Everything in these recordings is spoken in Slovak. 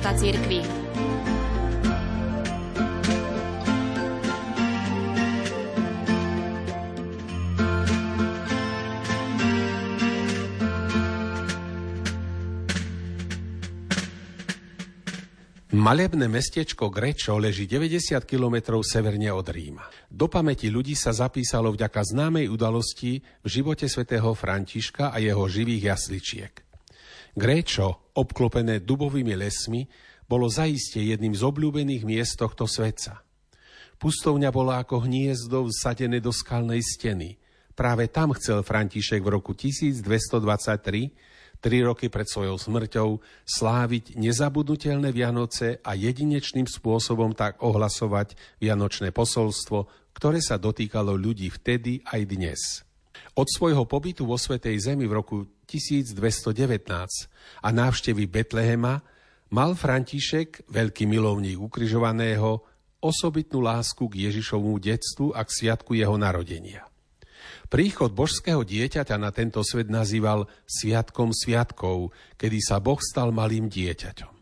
života cirkvi. Malebné mestečko Grečo leží 90 km severne od Ríma. Do pamäti ľudí sa zapísalo vďaka známej udalosti v živote svätého Františka a jeho živých jasličiek. Gréčo, obklopené dubovými lesmi, bolo zaiste jedným z obľúbených miest tohto svetca. Pustovňa bola ako hniezdo vsadené do skalnej steny. Práve tam chcel František v roku 1223 tri roky pred svojou smrťou sláviť nezabudnutelné Vianoce a jedinečným spôsobom tak ohlasovať Vianočné posolstvo, ktoré sa dotýkalo ľudí vtedy aj dnes. Od svojho pobytu vo Svetej Zemi v roku 1219 a návštevy Betlehema mal František, veľký milovník ukrižovaného, osobitnú lásku k Ježišovmu detstvu a k sviatku jeho narodenia. Príchod božského dieťaťa na tento svet nazýval Sviatkom sviatkov, kedy sa Boh stal malým dieťaťom.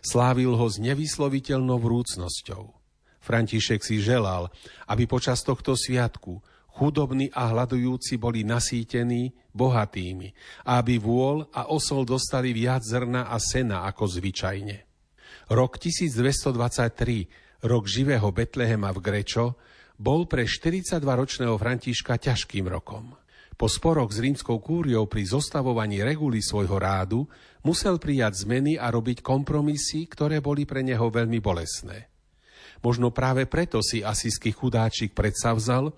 Slávil ho s nevysloviteľnou vrúcnosťou. František si želal, aby počas tohto sviatku chudobní a hľadujúci boli nasýtení bohatými aby vôľ a osol dostali viac zrna a sena ako zvyčajne. Rok 1223, rok živého Betlehema v Grečo, bol pre 42-ročného Františka ťažkým rokom. Po sporoch s rímskou kúriou pri zostavovaní reguly svojho rádu musel prijať zmeny a robiť kompromisy, ktoré boli pre neho veľmi bolesné. Možno práve preto si asijský chudáčik predsavzal,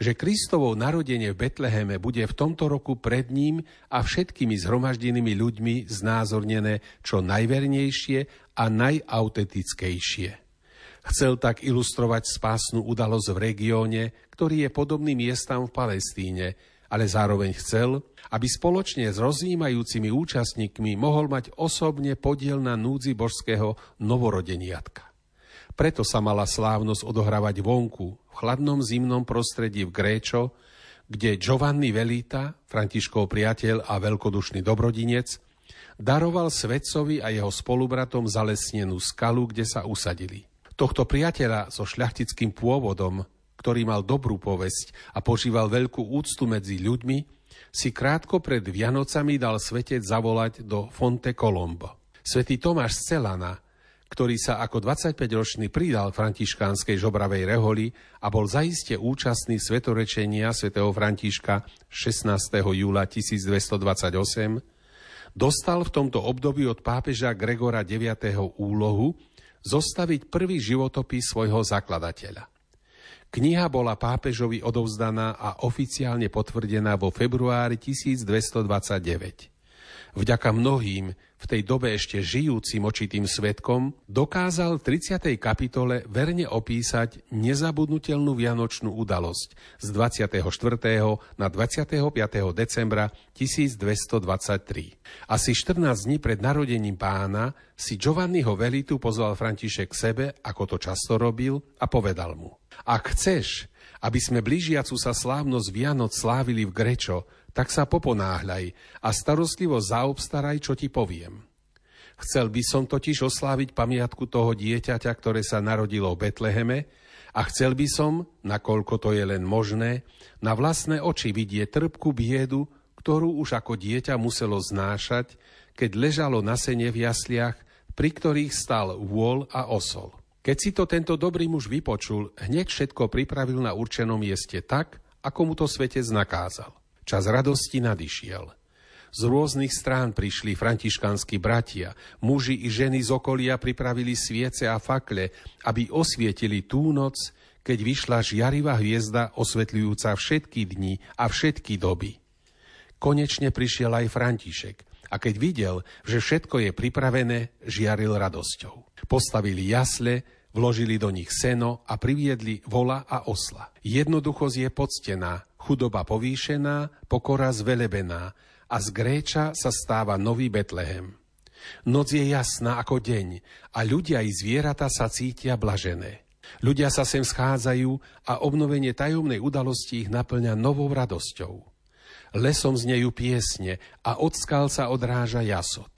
že Kristovo narodenie v Betleheme bude v tomto roku pred ním a všetkými zhromaždenými ľuďmi znázornené čo najvernejšie a najautentickejšie. Chcel tak ilustrovať spásnu udalosť v regióne, ktorý je podobný miestam v Palestíne, ale zároveň chcel, aby spoločne s rozjímajúcimi účastníkmi mohol mať osobne podiel na núdzi božského novorodeniatka. Preto sa mala slávnosť odohrávať vonku, v chladnom zimnom prostredí v Gréčo, kde Giovanni Velita, Františkov priateľ a veľkodušný dobrodinec, daroval svetcovi a jeho spolubratom zalesnenú skalu, kde sa usadili. Tohto priateľa so šľachtickým pôvodom, ktorý mal dobrú povesť a požíval veľkú úctu medzi ľuďmi, si krátko pred Vianocami dal svetec zavolať do Fonte Colombo. Svetý Tomáš Celana, ktorý sa ako 25-ročný pridal františkánskej žobravej reholi a bol zaiste účastný svetorečenia svätého Františka 16. júla 1228, dostal v tomto období od pápeža Gregora IX. úlohu zostaviť prvý životopis svojho zakladateľa. Kniha bola pápežovi odovzdaná a oficiálne potvrdená vo februári 1229. Vďaka mnohým v tej dobe ešte žijúcim očitým svetkom, dokázal v 30. kapitole verne opísať nezabudnutelnú vianočnú udalosť z 24. na 25. decembra 1223. Asi 14 dní pred narodením pána si Giovanniho Velitu pozval František k sebe, ako to často robil, a povedal mu Ak chceš, aby sme blížiacu sa slávnosť Vianoc slávili v Grečo, tak sa poponáhľaj a starostlivo zaobstaraj, čo ti poviem. Chcel by som totiž osláviť pamiatku toho dieťaťa, ktoré sa narodilo v Betleheme a chcel by som, nakoľko to je len možné, na vlastné oči vidieť trpku biedu, ktorú už ako dieťa muselo znášať, keď ležalo na sene v jasliach, pri ktorých stal vôľ a osol. Keď si to tento dobrý muž vypočul, hneď všetko pripravil na určenom mieste tak, ako mu to svetec nakázal. Čas radosti nadišiel. Z rôznych strán prišli františkanskí bratia, muži i ženy z okolia pripravili sviece a fakle, aby osvietili tú noc, keď vyšla žiarivá hviezda osvetľujúca všetky dni a všetky doby. Konečne prišiel aj František a keď videl, že všetko je pripravené, žiaril radosťou. Postavili jasle, Vložili do nich seno a priviedli vola a osla. Jednoduchosť je poctená, chudoba povýšená, pokora zvelebená a z Gréča sa stáva nový Betlehem. Noc je jasná ako deň a ľudia i zvieratá sa cítia blažené. Ľudia sa sem schádzajú a obnovenie tajomnej udalosti ich naplňa novou radosťou. Lesom znejú piesne a od skal sa odráža jasot.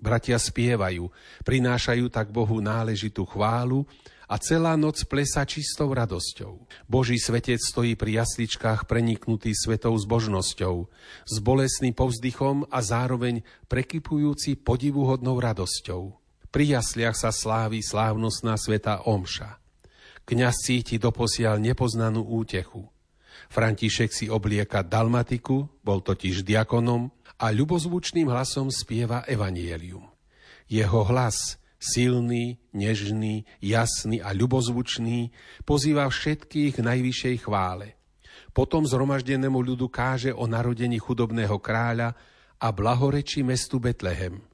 Bratia spievajú, prinášajú tak Bohu náležitú chválu a celá noc plesa čistou radosťou. Boží svetec stojí pri jasličkách preniknutý svetou zbožnosťou, s bolesným povzdychom a zároveň prekypujúci podivuhodnou radosťou. Pri jasliach sa slávi slávnostná sveta Omša. Kňaz cíti doposiaľ nepoznanú útechu. František si oblieka dalmatiku, bol totiž diakonom, a ľubozvučným hlasom spieva evanielium. Jeho hlas, silný, nežný, jasný a ľubozvučný, pozýva všetkých k najvyššej chvále. Potom zhromaždenému ľudu káže o narodení chudobného kráľa a blahorečí mestu Betlehem.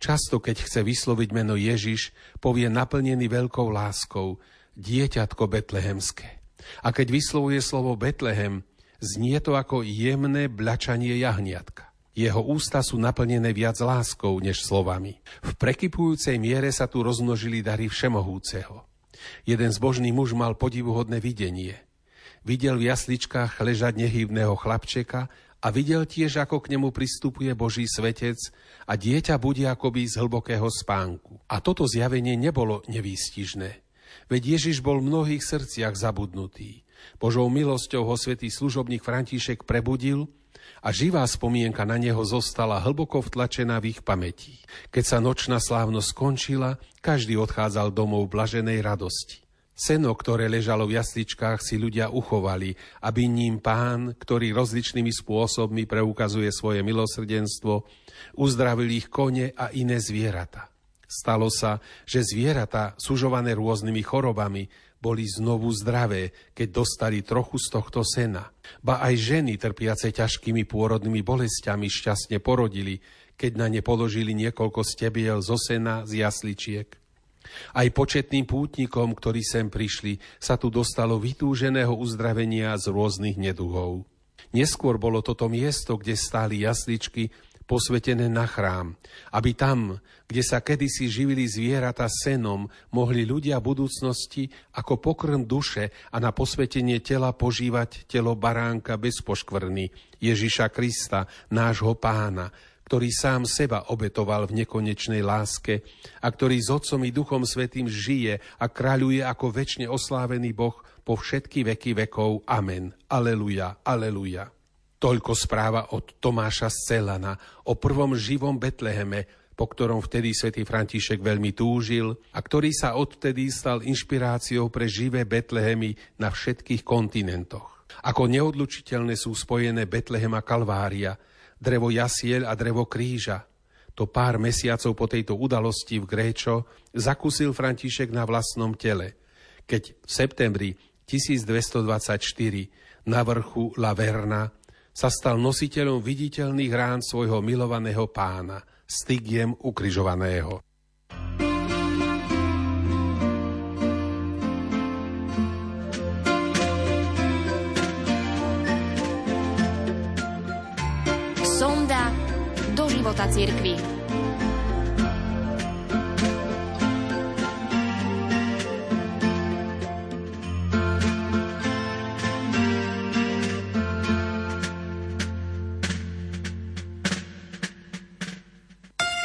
Často, keď chce vysloviť meno Ježiš, povie naplnený veľkou láskou dieťatko betlehemské. A keď vyslovuje slovo Betlehem, znie to ako jemné blačanie jahniatka. Jeho ústa sú naplnené viac láskou než slovami. V prekypujúcej miere sa tu rozmnožili dary všemohúceho. Jeden zbožný muž mal podivuhodné videnie. Videl v jasličkách ležať nehybného chlapčeka a videl tiež, ako k nemu pristupuje Boží svetec a dieťa bude akoby z hlbokého spánku. A toto zjavenie nebolo nevýstižné. Veď Ježiš bol v mnohých srdciach zabudnutý. Božou milosťou ho svätý služobník František prebudil a živá spomienka na neho zostala hlboko vtlačená v ich pamäti. Keď sa nočná slávnosť skončila, každý odchádzal domov blaženej radosti. Seno, ktoré ležalo v jasličkách, si ľudia uchovali, aby ním pán, ktorý rozličnými spôsobmi preukazuje svoje milosrdenstvo, uzdravil ich kone a iné zvieratá. Stalo sa, že zvieratá, sužované rôznymi chorobami, boli znovu zdravé, keď dostali trochu z tohto sena. Ba aj ženy trpiace ťažkými pôrodnými bolestiami šťastne porodili, keď na ne položili niekoľko stebiel zo sena z jasličiek. Aj početným pútnikom, ktorí sem prišli, sa tu dostalo vytúženého uzdravenia z rôznych neduhov. Neskôr bolo toto miesto, kde stáli jasličky, posvetené na chrám, aby tam, kde sa kedysi živili zvieratá senom, mohli ľudia budúcnosti ako pokrm duše a na posvetenie tela požívať telo baránka bez poškvrny, Ježiša Krista, nášho pána, ktorý sám seba obetoval v nekonečnej láske a ktorý s Otcom i Duchom Svetým žije a kráľuje ako väčšine oslávený Boh po všetky veky vekov. Amen. Aleluja, aleluja. Toľko správa od Tomáša Celana o prvom živom Betleheme, po ktorom vtedy svätý František veľmi túžil a ktorý sa odtedy stal inšpiráciou pre živé Betlehemy na všetkých kontinentoch. Ako neodlučiteľné sú spojené Betlehem a Kalvária, drevo jasiel a drevo kríža. To pár mesiacov po tejto udalosti v Gréčo zakúsil František na vlastnom tele, keď v septembri 1224 na vrchu La Verna sa stal nositeľom viditeľných rán svojho milovaného pána, stygiem ukrižovaného. Sonda do života cirkvi.